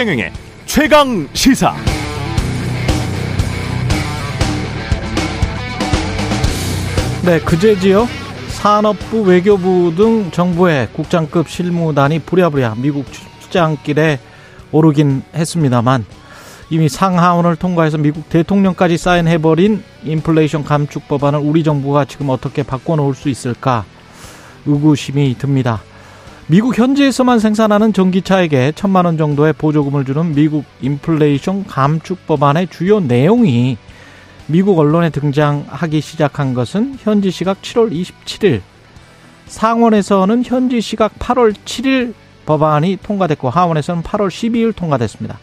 최경영의 최강 시사. 네, 그제지요. 산업부, 외교부 등 정부의 국장급 실무단이 부랴부랴 미국 출장길에 오르긴 했습니다만 이미 상하원을 통과해서 미국 대통령까지 사인해버린 인플레이션 감축 법안을 우리 정부가 지금 어떻게 바꿔놓을 수 있을까 의구심이 듭니다. 미국 현지에서만 생산하는 전기차에게 천만 원 정도의 보조금을 주는 미국 인플레이션 감축 법안의 주요 내용이 미국 언론에 등장하기 시작한 것은 현지 시각 7월 27일, 상원에서는 현지 시각 8월 7일 법안이 통과됐고 하원에서는 8월 12일 통과됐습니다.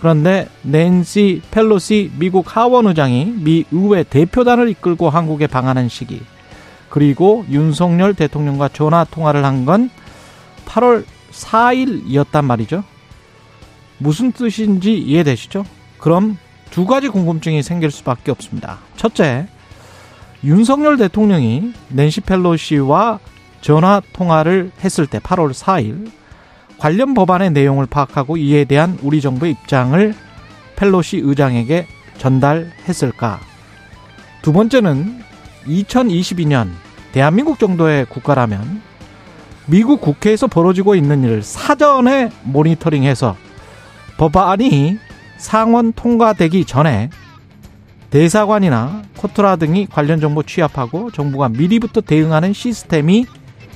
그런데 낸시 펠로시 미국 하원 의장이 미 의회 대표단을 이끌고 한국에 방한한 시기 그리고 윤석열 대통령과 전화 통화를 한건 8월 4일이었단 말이죠. 무슨 뜻인지 이해되시죠? 그럼 두 가지 궁금증이 생길 수밖에 없습니다. 첫째, 윤석열 대통령이 낸시 펠로시와 전화 통화를 했을 때 8월 4일 관련 법안의 내용을 파악하고 이에 대한 우리 정부의 입장을 펠로시 의장에게 전달했을까? 두 번째는 2022년 대한민국 정도의 국가라면 미국 국회에서 벌어지고 있는 일을 사전에 모니터링해서 법안이 상원 통과되기 전에 대사관이나 코트라 등이 관련 정보 취합하고 정부가 미리부터 대응하는 시스템이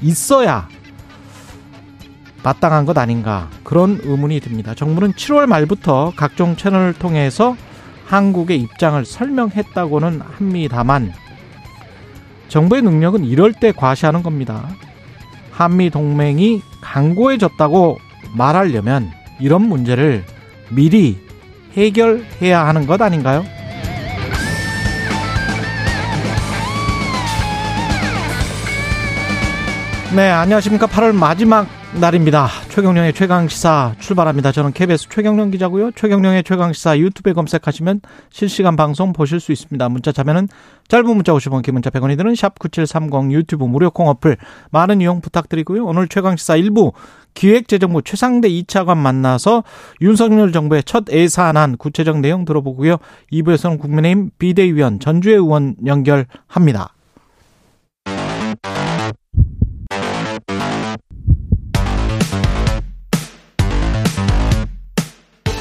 있어야 마땅한 것 아닌가 그런 의문이 듭니다. 정부는 7월 말부터 각종 채널을 통해서 한국의 입장을 설명했다고는 합니다만 정부의 능력은 이럴 때 과시하는 겁니다. 한미 동맹이 강고해졌다고 말하려면 이런 문제를 미리 해결해야 하는 것 아닌가요? 네, 안녕하십니까. 8월 마지막 날입니다. 최경령의 최강시사 출발합니다. 저는 KBS 최경령 기자고요. 최경령의 최강시사 유튜브에 검색하시면 실시간 방송 보실 수 있습니다. 문자 참여는 짧은 문자 50원, 긴 문자 100원이 드는 샵9730 유튜브 무료 콩 어플 많은 이용 부탁드리고요. 오늘 최강시사 1부 기획재정부 최상대 2차관 만나서 윤석열 정부의 첫 예산안 구체적 내용 들어보고요. 2부에서는 국민의힘 비대위원 전주혜 의원 연결합니다.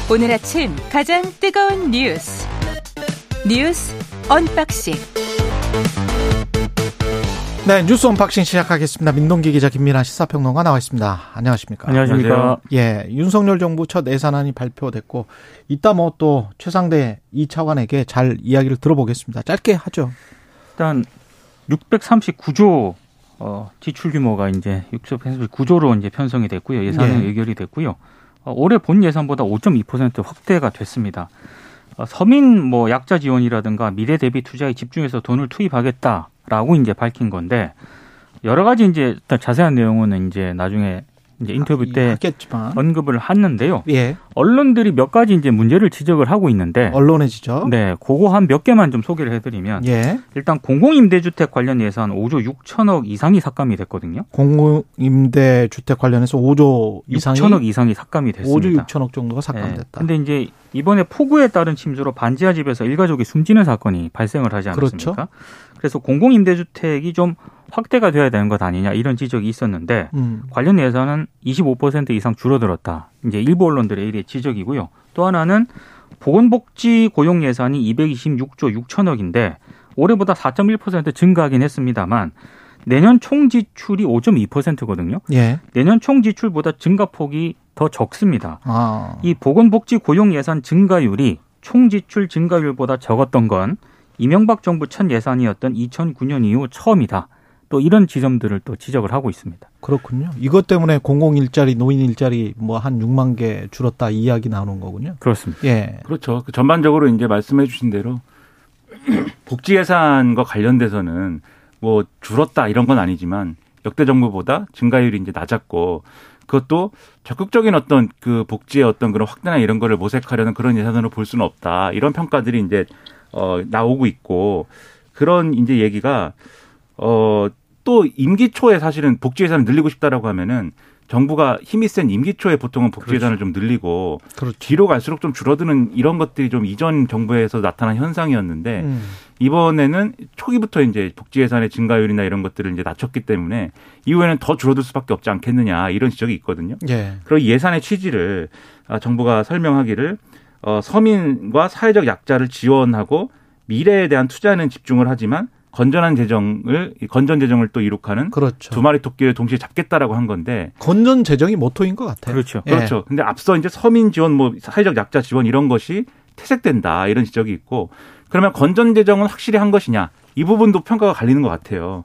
오늘 아침 가장 뜨거운 뉴스 뉴스 언박싱 네 뉴스 unboxing 시작하겠습니다. 민동기 기자 김민아 시사평론가 나와 있습니다. 안녕하십니까? 안녕하십니까? 예, 윤석열 정부 첫 예산안이 발표됐고 이따 뭐 또 최상대 이 차관에게 잘 이야기를 들어보겠습니다. 짧게 하죠. 일단 639조 어, 지출 규모가 이제 639조로 이제 편성이 됐고요. 예산은 예. 의결이 됐고요. 어, 올해 본 예산보다 5.2% 확대가 됐습니다. 어, 서민 뭐 약자 지원이라든가 미래 대비 투자에 집중해서 돈을 투입하겠다라고 이제 밝힌 건데 여러 가지 이제 자세한 내용은 이제 나중에 이제 인터뷰 때 하겠지만 언급을 했는데요. 예, 언론들이 몇 가지 이제 문제를 지적을 하고 있는데 언론해지죠. 네, 그거 한 몇 개만 좀 소개를 해드리면 예, 일단 공공임대주택 관련 예산 5조 6천억 이상이 삭감이 됐거든요. 공공임대 주택 관련해서 5조 이상이 6천억 이상이 삭감이 됐습니다. 5조 6천억 정도가 네. 삭감됐다. 근데 이제 이번에 폭우에 따른 침수로 반지하 집에서 일가족이 숨지는 사건이 발생을 하지 않았습니까? 그렇죠. 그래서 공공임대주택이 좀 확대가 돼야 되는 것 아니냐 이런 지적이 있었는데 음, 관련 예산은 25% 이상 줄어들었다. 이제 일부 언론들의 일의 지적이고요. 또 하나는 보건복지 고용 예산이 226조 6천억인데 올해보다 4.1% 증가하긴 했습니다만 내년 총 지출이 5.2%거든요. 예, 내년 총 지출보다 증가폭이 더 적습니다. 아, 이 보건복지 고용 예산 증가율이 총 지출 증가율보다 적었던 건 이명박 정부 첫 예산이었던 2009년 이후 처음이다. 또 이런 지점들을 또 지적을 하고 있습니다. 그렇군요. 이것 때문에 공공 일자리, 노인 일자리 뭐 한 6만 개 줄었다 이 이야기 나오는 거군요. 그렇습니다. 예, 그렇죠. 그 전반적으로 이제 말씀해 주신 대로 복지 예산과 관련돼서는 뭐 줄었다 이런 건 아니지만 역대 정부보다 증가율이 이제 낮았고 그것도 적극적인 어떤 그 복지의 어떤 그런 확대나 이런 거를 모색하려는 그런 예산으로 볼 수는 없다. 이런 평가들이 이제 어 나오고 있고 그런 이제 얘기가 어 또 임기 초에 사실은 복지 예산을 늘리고 싶다라고 하면은 정부가 힘이 센 임기 초에 보통은 복지 예산을 좀 늘리고 그렇죠. 뒤로 갈수록 좀 줄어드는 이런 것들이 좀 이전 정부에서 나타난 현상이었는데 음. 이번에는 초기부터 이제 복지 예산의 증가율이나 이런 것들을 이제 낮췄기 때문에 이후에는 더 줄어들 수밖에 없지 않겠느냐 이런 지적이 있거든요. 예. 그리고 예산의 취지를 아, 정부가 설명하기를 어, 서민과 사회적 약자를 지원하고 미래에 대한 투자에는 집중을 하지만 건전한 재정을 이 건전 재정을 또 이룩하는 그렇죠. 두 마리 토끼를 동시에 잡겠다라고 한 건데 건전 재정이 모토인 것 같아요. 그렇죠. 예. 그렇죠. 근데 앞서 이제 서민 지원, 뭐 사회적 약자 지원 이런 것이 퇴색된다 이런 지적이 있고 그러면 건전 재정은 확실히 한 것이냐 이 부분도 평가가 갈리는 것 같아요.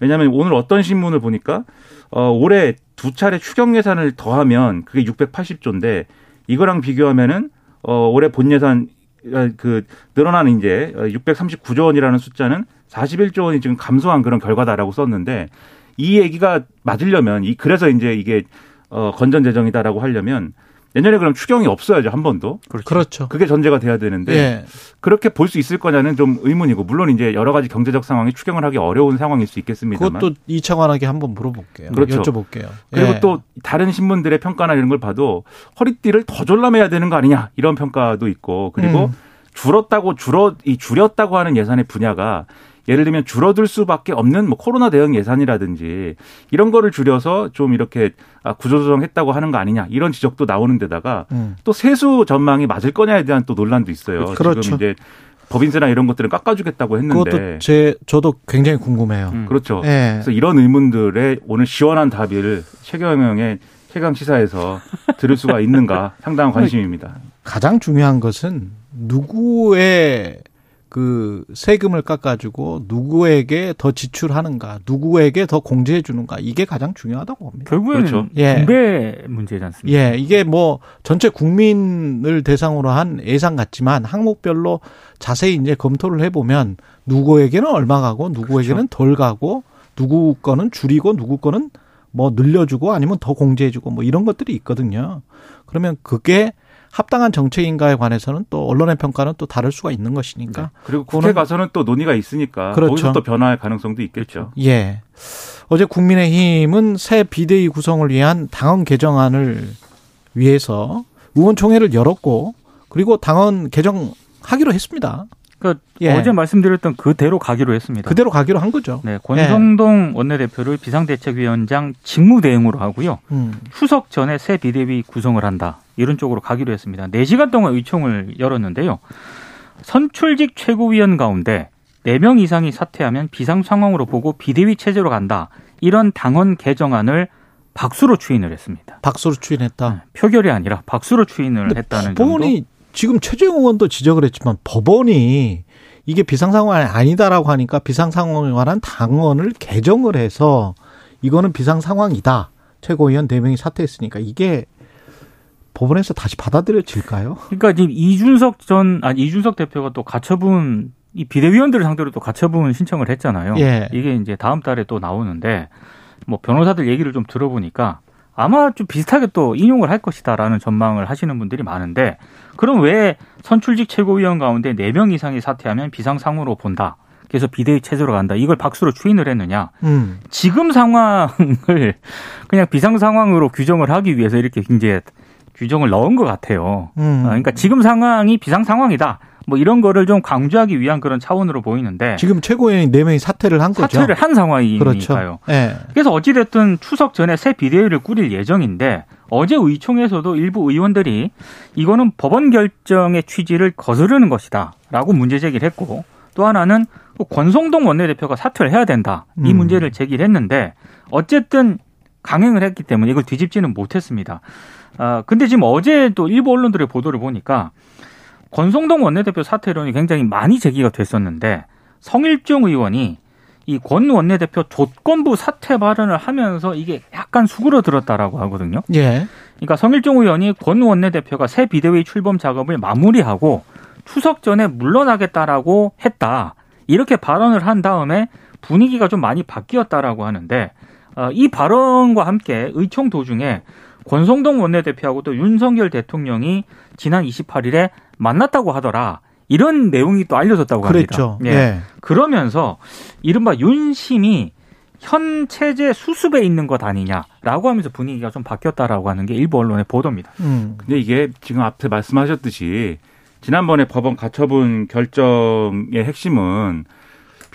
왜냐하면 오늘 어떤 신문을 보니까 어, 올해 두 차례 추경 예산을 더하면 그게 680조인데 이거랑 비교하면은 어, 올해 본 예산 어, 그 늘어나는 이제 639조 원이라는 숫자는 41조 원이 지금 감소한 그런 결과다라고 썼는데 이 얘기가 맞으려면 이 그래서 이제 이게 어 건전 재정이다라고 하려면 내년에 그럼 추경이 없어야죠 한 번도 그렇죠. 그게 전제가 돼야 되는데 예. 그렇게 볼 수 있을 거냐는 좀 의문이고 물론 이제 여러 가지 경제적 상황이 추경을 하기 어려운 상황일 수 있겠습니다만 그것도 이창환에게 한번 물어볼게요. 그렇죠. 여쭤볼게요. 그리고 예. 또 다른 신문들의 평가나 이런 걸 봐도 허리띠를 더 졸라매야 되는 거 아니냐 이런 평가도 있고 그리고 음. 줄었다고 줄어 이 줄였다고 하는 예산의 분야가 예를 들면 줄어들 수밖에 없는 뭐 코로나 대응 예산이라든지 이런 거를 줄여서 좀 이렇게 아, 구조조정했다고 하는 거 아니냐 이런 지적도 나오는 데다가 음. 또 세수 전망이 맞을 거냐에 대한 또 논란도 있어요. 그렇죠. 지금 이제 법인세나 이런 것들을 깎아주겠다고 했는데 그것도 제 저도 굉장히 궁금해요. 음. 그렇죠. 예. 그래서 이런 의문들의 오늘 시원한 답을 최경영의 최강 시사에서 들을 수가 있는가 상당한 관심입니다. 가장 중요한 것은 누구의 그 세금을 깎아주고 누구에게 더 지출하는가, 누구에게 더 공제해 주는가 이게 가장 중요하다고 봅니다. 결국에는 그렇죠. 예. 분배 문제지 않습니까? 예, 이게 뭐 전체 국민을 대상으로 한 예산 같지만 항목별로 자세히 이제 검토를 해보면 누구에게는 얼마 가고 누구에게는 덜 가고 누구 거는 줄이고 누구 거는 뭐 늘려주고 아니면 더 공제해주고 뭐 이런 것들이 있거든요. 그러면 그게 합당한 정책인가에 관해서는 또 언론의 평가는 또 다를 수가 있는 것이니까. 그리고 국회 가서는 또 논의가 있으니까 그렇죠. 거기서 또 변화할 가능성도 있겠죠. 예. 어제 국민의힘은 새 비대위 구성을 위한 당헌 개정안을 위해서 의원총회를 열었고 그리고 당헌 개정하기로 했습니다. 그러니까 예. 어제 말씀드렸던 그대로 가기로 했습니다. 그대로 가기로 한 거죠. 네, 권성동 원내대표를 비상대책위원장 직무대행으로 하고요. 음. 추석 전에 새 비대위 구성을 한다. 이런 쪽으로 가기로 했습니다. 4시간 동안 의총을 열었는데요. 선출직 최고위원 가운데 4명 이상이 사퇴하면 비상 상황으로 보고 비대위 체제로 간다. 이런 당헌 개정안을 박수로 추인을 했습니다. 박수로 추인했다. 표결이 아니라 박수로 추인을 했다는 정도. 법원이 지금 최재형 의원도 지적을 했지만 법원이 이게 비상상황이 아니다라고 하니까 비상상황에 관한 당원을 개정을 해서 이거는 비상상황이다. 최고위원 4명이 사퇴했으니까 이게 법원에서 다시 받아들여질까요? 그러니까 지금 이준석 전 아니 이준석 대표가 또 가처분 이 비대위원들을 상대로 또 가처분 신청을 했잖아요. 예. 이게 이제 다음 달에 또 나오는데 뭐 변호사들 얘기를 좀 들어보니까 아마 좀 비슷하게 또 인용을 할 것이다라는 전망을 하시는 분들이 많은데 그럼 왜 선출직 최고위원 가운데 4명 이상이 사퇴하면 비상상으로 본다. 그래서 비대위 체제로 간다. 이걸 박수로 추인을 했느냐. 음. 지금 상황을 그냥 비상 상황으로 규정을 하기 위해서 이렇게 이제 규정을 넣은 것 같아요. 음. 아, 그러니까 지금 상황이 비상 상황이다. 뭐 이런 거를 좀 강조하기 위한 그런 차원으로 보이는데 지금 최고위원이 4명이 사퇴를 한 거죠. 사퇴를 한 상황이니까요. 그렇죠. 예. 그래서 어찌됐든 추석 전에 새 비대위를 꾸릴 예정인데 어제 의총에서도 일부 의원들이 이거는 법원 결정의 취지를 거스르는 것이다라고 문제 제기를 했고 또 하나는 또 권성동 원내대표가 사퇴를 해야 된다 이 음. 문제를 제기를 했는데 어쨌든 강행을 했기 때문에 이걸 뒤집지는 못했습니다. 아 근데 지금 어제 또 일부 언론들의 보도를 보니까 권성동 원내대표 사퇴론이 굉장히 많이 제기가 됐었는데 성일종 의원이 이 권 원내대표 조건부 사퇴 발언을 하면서 이게 약간 수그러들었다라고 하거든요. 예. 그러니까 성일종 의원이 권 원내대표가 새 비대위 출범 작업을 마무리하고 추석 전에 물러나겠다라고 했다. 이렇게 발언을 한 다음에 분위기가 좀 많이 바뀌었다라고 하는데 어, 이 발언과 함께 의총 도중에 권성동 원내대표하고 또 윤석열 대통령이 지난 28일에 만났다고 하더라. 이런 내용이 또 알려졌다고 합니다. 그랬죠. 예. 예. 그러면서 이른바 윤심이 현 체제 수습에 있는 것 아니냐라고 하면서 분위기가 좀 바뀌었다라고 하는 게 일부 언론의 보도입니다. 음. 근데 이게 지금 앞에 말씀하셨듯이 지난번에 법원 가처분 결정의 핵심은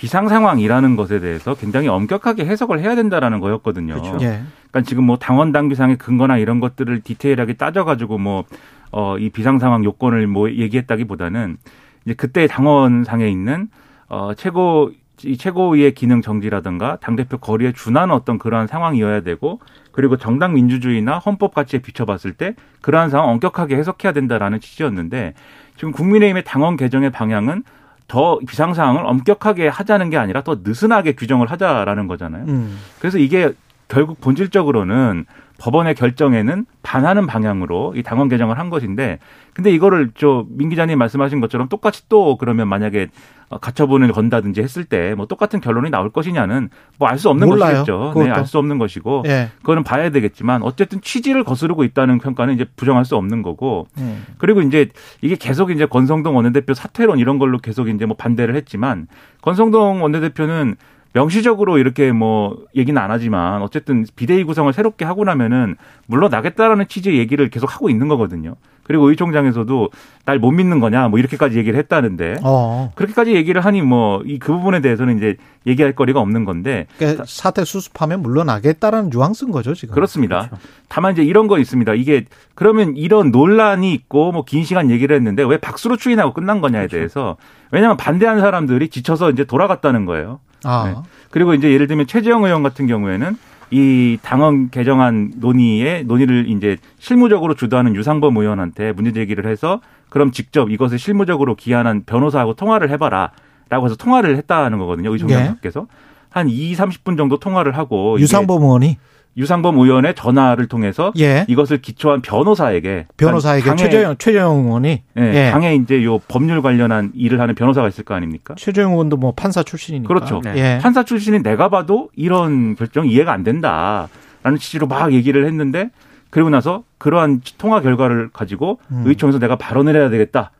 비상 상황이라는 것에 대해서 굉장히 엄격하게 해석을 해야 된다라는 거였거든요. 그렇죠. 예. 그러니까 지금 뭐 당원 당비상의 근거나 이런 것들을 디테일하게 따져가지고 뭐 어 이 비상 상황 요건을 뭐 얘기했다기보다는 이제 그때 당원상에 있는 어 최고 이 최고위의 기능 정지라든가 당 대표 거리에 준하는 어떤 그러한 상황이어야 되고 그리고 정당 민주주의나 헌법 가치에 비춰봤을 때 그러한 상황 엄격하게 해석해야 된다라는 취지였는데 지금 국민의힘의 당원 개정의 방향은 더 비상 상황을 엄격하게 하자는 게 아니라 더 느슨하게 규정을 하자라는 거잖아요. 음. 그래서 이게 결국 본질적으로는 법원의 결정에는 반하는 방향으로 이 당원 개정을 한 것인데 근데 이거를 저 민 기자님 말씀하신 것처럼 똑같이 또 그러면 만약에 어, 가처분을 건다든지 했을 때 뭐 똑같은 결론이 나올 것이냐는 뭐 알 수 없는 몰라요. 것이겠죠. 그것도. 네, 알 수 없는 것이고 예. 그거는 봐야 되겠지만 어쨌든 취지를 거스르고 있다는 평가는 이제 부정할 수 없는 거고 음. 그리고 이제 이게 계속 이제 권성동 원내대표 사퇴론 이런 걸로 계속 이제 뭐 반대를 했지만 권성동 원내대표는 명시적으로 이렇게 뭐 얘기는 안 하지만 어쨌든 비대위 구성을 새롭게 하고 나면은 물러나겠다라는 취지의 얘기를 계속 하고 있는 거거든요. 그리고 의 총장에서도 날 못 믿는 거냐 뭐 이렇게까지 얘기를 했다는데 어. 그렇게까지 얘기를 하니 뭐 이 그 부분에 대해서는 이제 얘기할 거리가 없는 건데 그러니까 사태 수습하면 물러나겠다라는 뉘앙스인 거죠, 지금. 그렇습니다. 다만 이제 이런 거 있습니다. 이게 그러면 이런 논란이 있고 뭐 긴 시간 얘기를 했는데 왜 박수로 추인하고 끝난 거냐에 대해서 왜냐하면 반대하는 사람들이 지쳐서 이제 돌아갔다는 거예요. 아. 네. 그리고 이제 예를 들면 최재형 의원 같은 경우에는 이 당헌 개정안 논의에 논의를 이제 실무적으로 주도하는 유상범 의원한테 문제 제기를 해서 그럼 직접 이것을 실무적으로 기한한 변호사하고 통화를 해봐라. 라고 해서 통화를 했다는 거거든요. 예. 밖에서. 한 2, 30분 정도 통화를 하고. 유상범 의원이 유상범 의원의 전화를 통해서 예. 이것을 기초한 변호사에게 변호사에게 강의- 최재형 최재형 의원이 예, 예. 당에 이제 요 법률 관련한 일을 하는 변호사가 있을 거 아닙니까? 최재형 의원도 뭐 판사 출신이니까. 그렇죠. 네. 예. 판사 출신인 내가 봐도 이런 결정 이해가 안 된다라는 취지로 막 얘기를 했는데 그리고 나서 그러한 통화 결과를 가지고 음. 의총에서 내가 발언을 해야 되겠다.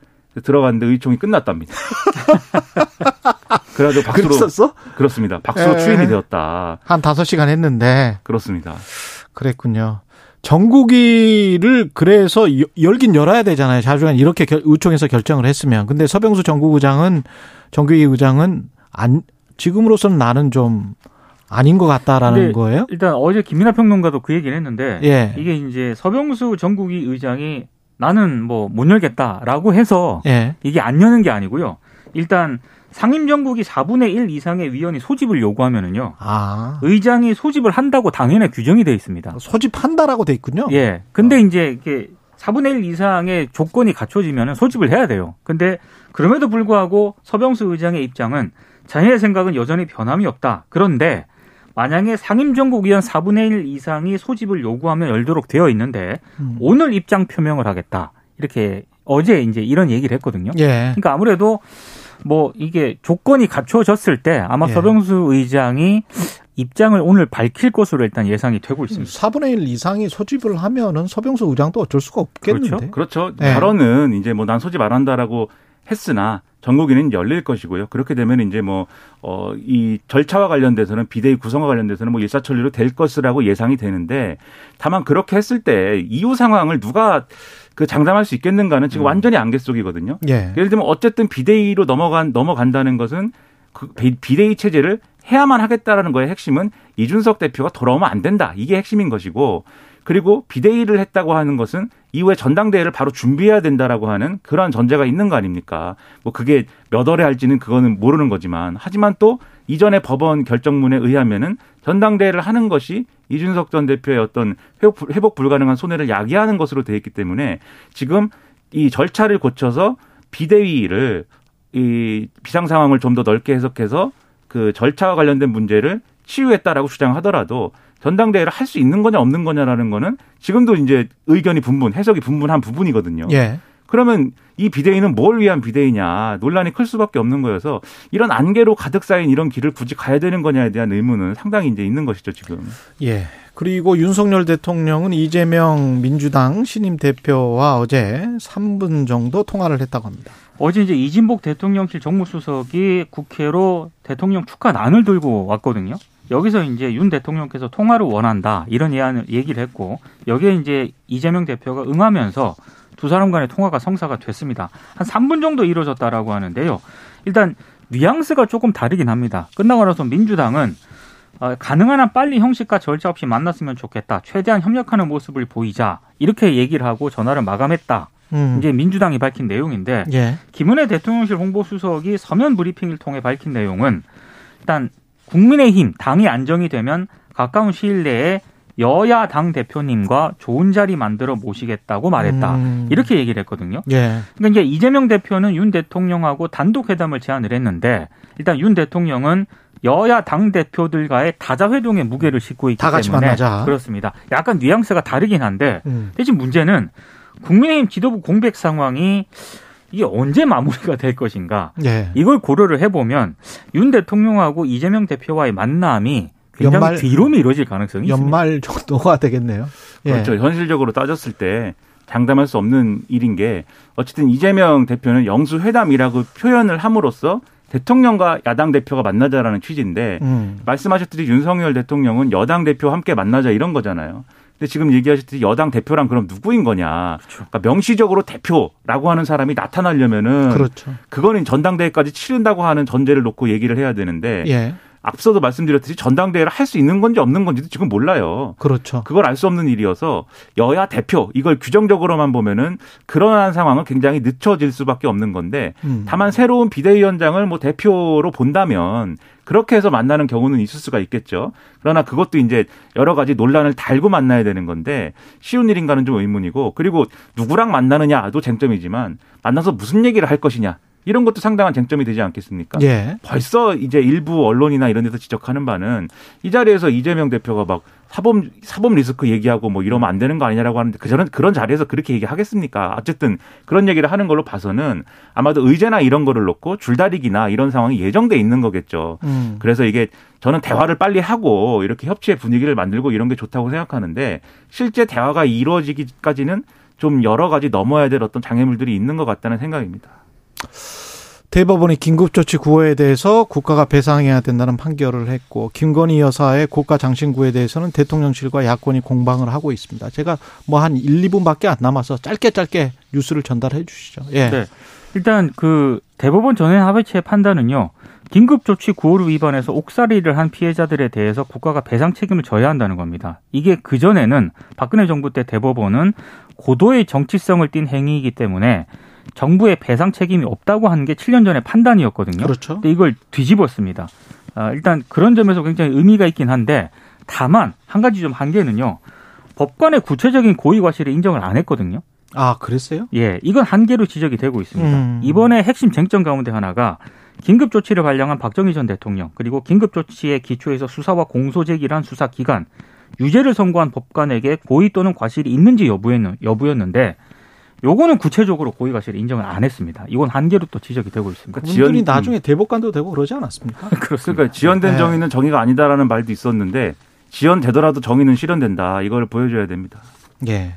들어갔는데 의총이 끝났답니다. 그래가지고 박수로 그랬었어? 그렇습니다. 박수로 예. 추인이 되었다. 한 다섯 시간 했는데 그렇습니다. 그랬군요. 정국이를 그래서 여- 열긴 열어야 되잖아요. 자주간 이렇게 결- 의총에서 결정을 했으면. 근데 서병수 정국의장은 정국이 의장은 안 지금으로서는 나는 좀 아닌 것 같다라는 거예요. 일단 어제 김민하 평론가도 그 얘기를 했는데 예. 이게 이제 서병수 전국위 의장이 나는 뭐 못 열겠다라고 해서 예. 이게 안 여는 게 아니고요. 일단 상임정국이 4분의 1 이상의 위원이 소집을 요구하면은요. 아. 의장이 소집을 한다고 당연에 규정이 돼 있습니다. 소집한다라고 돼 있군요. 예. 근데 이제 이게 4분의 1 이상의 조건이 갖춰지면 소집을 해야 돼요. 근데 그럼에도 불구하고 서병수 의장의 입장은 자신의 생각은 여전히 변함이 없다. 그런데 만약에 상임정국위원 4분의 1 이상이 소집을 요구하면 열도록 되어 있는데 음. 오늘 입장 표명을 하겠다. 이렇게 어제 이제 이런 얘기를 했거든요. 예. 그러니까 아무래도 뭐 이게 조건이 갖춰졌을 때 아마 예. 서병수 의장이 입장을 오늘 밝힐 것으로 일단 예상이 되고 있습니다. 4분의 1 이상이 소집을 하면은 서병수 의장도 어쩔 수가 없겠는데. 그렇죠. 네. 발언은 이제 뭐 난 소집 안 한다라고 했으나 전국위는 열릴 것이고요. 그렇게 되면 이제 뭐, 어, 이 절차와 관련돼서는 비대위 구성과 관련돼서는 뭐 일사천리로 될 것이라고 예상이 되는데 다만 그렇게 했을 때 이후 상황을 누가 그 장담할 수 있겠는가는 지금 완전히 안갯 속이거든요. 예. 예를 들면 어쨌든 비대위로 넘어간, 넘어간다는 것은 그 비- 비대위 체제를 해야만 하겠다라는 거의 핵심은 이준석 대표가 돌아오면 안 된다. 이게 핵심인 것이고 그리고 비대위를 했다고 하는 것은 이후에 전당대회를 바로 준비해야 된다라고 하는 그러한 전제가 있는 거 아닙니까? 뭐 그게 몇 월에 할지는 그거는 모르는 거지만 하지만 또 이전에 법원 결정문에 의하면은 전당대회를 하는 것이 이준석 전 대표의 어떤 회복, 회복 불가능한 손해를 야기하는 것으로 되어 있기 때문에 지금 이 절차를 고쳐서 비대위를 이 비상 상황을 좀 더 넓게 해석해서 그 절차와 관련된 문제를 치유했다라고 주장하더라도 전당대회를 할 수 있는 거냐 없는 거냐라는 거는 지금도 이제 의견이 분분, 해석이 분분한 부분이거든요. 예. 그러면 이 비대위는 뭘 위한 비대위냐 논란이 클 수밖에 없는 거여서 이런 안개로 가득 쌓인 이런 길을 굳이 가야 되는 거냐에 대한 의문은 상당히 이제 있는 것이죠 지금. 예. 그리고 윤석열 대통령은 이재명 민주당 신임 대표와 어제 3분 정도 통화를 했다고 합니다. 어제 이제 이진복 대통령실 정무수석이 국회로 대통령 축하 난을 들고 왔거든요. 여기서 이제 윤 대통령께서 통화를 원한다 이런 예안을 얘기를 했고 여기에 이제 이재명 대표가 응하면서 두 사람 간의 통화가 성사가 됐습니다. 한 3분 정도 이루어졌다라고 하는데요. 일단 뉘앙스가 조금 다르긴 합니다. 끝나고 나서 민주당은 어, 가능한 한 빨리 형식과 절차 없이 만났으면 좋겠다. 최대한 협력하는 모습을 보이자. 이렇게 얘기를 하고 전화를 마감했다. 음. 이제 민주당이 밝힌 내용인데 예. 김은혜 대통령실 홍보수석이 서면 브리핑을 통해 밝힌 내용은 일단 국민의힘 당이 안정이 되면 가까운 시일 내에 여야 당 대표님과 좋은 자리 만들어 모시겠다고 말했다. 음. 이렇게 얘기를 했거든요. 예. 그러니까 이제 이재명 대표는 윤 대통령하고 단독 회담을 제안을 했는데 일단 윤 대통령은 여야 당 대표들과의 다자 회동에 무게를 싣고 있기 다 같이 때문에 만나자. 그렇습니다. 약간 뉘앙스가 다르긴 한데 음. 대신 문제는 국민의힘 지도부 공백 상황이 이게 언제 마무리가 될 것인가 예. 이걸 고려를 해보면 윤 대통령하고 이재명 대표와의 만남이 굉장히 연말- 뒤로 미뤄질 가능성이 있습니다. 연말 정도가 되겠네요. 예. 그렇죠. 현실적으로 따졌을 때 장담할 수 없는 일인 게 어쨌든 이재명 대표는 영수 회담이라고 표현을 함으로써 대통령과 야당 대표가 만나자라는 취지인데 음. 말씀하셨듯이 윤석열 대통령은 여당 대표와 함께 만나자 이런 거잖아요. 근데 지금 얘기하셨듯이 여당 대표랑 그럼 누구인 거냐. 그러니까 명시적으로 대표라고 하는 사람이 나타나려면은 그렇죠. 그거는 전당대회까지 치른다고 하는 전제를 놓고 얘기를 해야 되는데 예. 앞서도 말씀드렸듯이 전당대회를 할 수 있는 건지 없는 건지도 지금 몰라요. 그렇죠. 그걸 알 수 없는 일이어서 여야 대표 이걸 규정적으로만 보면은 그러한 상황은 굉장히 늦춰질 수밖에 없는 건데 음. 다만 새로운 비대위원장을 뭐 대표로 본다면 그렇게 해서 만나는 경우는 있을 수가 있겠죠. 그러나 그것도 이제 여러 가지 논란을 달고 만나야 되는 건데 쉬운 일인가는 좀 의문이고 그리고 누구랑 만나느냐도 쟁점이지만 만나서 무슨 얘기를 할 것이냐 이런 것도 상당한 쟁점이 되지 않겠습니까? 예. 벌써 이제 일부 언론이나 이런 데서 지적하는 바는 이 자리에서 이재명 대표가 막 사법 사법 리스크 얘기하고 뭐 이러면 안 되는 거 아니냐라고 하는데 그 저는 그런 자리에서 그렇게 얘기하겠습니까? 어쨌든 그런 얘기를 하는 걸로 봐서는 아마도 의제나 이런 거를 놓고 줄다리기나 이런 상황이 예정돼 있는 거겠죠. 음. 그래서 이게 저는 대화를 빨리 하고 이렇게 협치의 분위기를 만들고 이런 게 좋다고 생각하는데 실제 대화가 이루어지기까지는 좀 여러 가지 넘어야 될 어떤 장애물들이 있는 것 같다는 생각입니다. 대법원이 긴급조치 구호에 대해서 국가가 배상해야 된다는 판결을 했고 김건희 여사의 고가 장신구에 대해서는 대통령실과 야권이 공방을 하고 있습니다. 제가 뭐 한 1, 2분밖에 안 남아서 짧게 짧게 뉴스를 전달해 주시죠. 예. 네. 일단 그 대법원 전원 합의체의 판단은요. 긴급조치 구호를 위반해서 옥살이를 한 피해자들에 대해서 국가가 배상 책임을 져야 한다는 겁니다. 이게 그전에는 박근혜 정부 때 대법원은 고도의 정치성을 띤 행위이기 때문에 정부의 배상 책임이 없다고 하는 게 7년 전의 판단이었거든요. 그렇죠. 근데 이걸 뒤집었습니다. 아, 일단 그런 점에서 굉장히 의미가 있긴 한데 다만 한 가지 좀 한계는요. 법관의 구체적인 고의 과실을 인정을 안 했거든요. 아, 그랬어요? 예, 이건 한계로 지적이 되고 있습니다. 음. 이번에 핵심 쟁점 가운데 하나가 긴급 조치를 발령한 박정희 전 대통령 그리고 긴급 조치에 기초해서 수사와 공소 제기를 한 수사 기관 유죄를 선고한 법관에게 고의 또는 과실이 있는지 여부였는, 여부였는데 요거는 구체적으로 고의 과실을 인정을 안 했습니다. 이건 한계로 또 지적이 되고 있습니다. 그러니까 그분들이 지연- 나중에 대법관도 되고 그러지 않았습니까? 그렇습니다. 그러니까 지연된 네. 정의는 정의가 아니다라는 말도 있었는데 지연되더라도 정의는 실현된다. 이걸 보여줘야 됩니다. 예.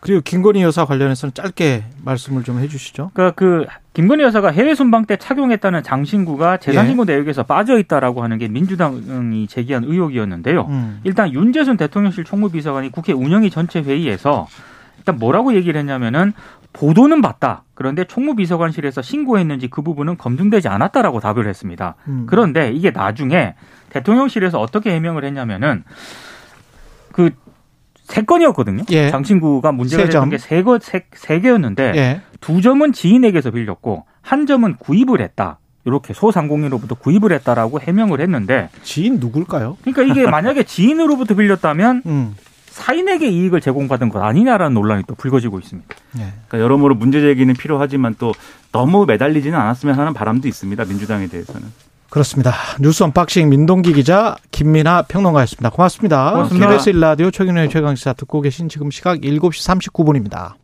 그리고 김건희 여사 관련해서는 짧게 말씀을 좀 해주시죠. 그러니까 그 김건희 여사가 해외 순방 때 착용했다는 장신구가 재산 신고 내역에서 빠져 있다라고 하는 게 민주당이 제기한 의혹이었는데요. 음. 일단 윤재순 대통령실 총무비서관이 국회 운영위 전체 회의에서 일단 뭐라고 얘기를 했냐면은 보도는 봤다. 그런데 총무비서관실에서 신고했는지 그 부분은 검증되지 않았다라고 답을 했습니다. 음. 그런데 이게 나중에 대통령실에서 어떻게 해명을 했냐면은 그 세 건이었거든요. 예. 장신구가 문제가. 됐던 게세 거, 세, 세 개였는데 예. 두 점은 지인에게서 빌렸고 한 점은 구입을 했다. 이렇게 소상공인으로부터 구입을 했다라고 해명을 했는데 지인 누굴까요? 그러니까 이게 만약에 지인으로부터 빌렸다면 음. 사인에게 이익을 제공받은 것 아니냐라는 논란이 또 불거지고 있습니다. 예. 그러니까 여러모로 문제 제기는 필요하지만 또 너무 매달리지는 않았으면 하는 바람도 있습니다. 민주당에 대해서는. 그렇습니다. 뉴스 unboxing 민동기 기자 김민아 평론가였습니다. 고맙습니다. 고맙습니다. KBS 1라디오 최경영의 최강시사 듣고 계신 지금 시각 7시 39분입니다.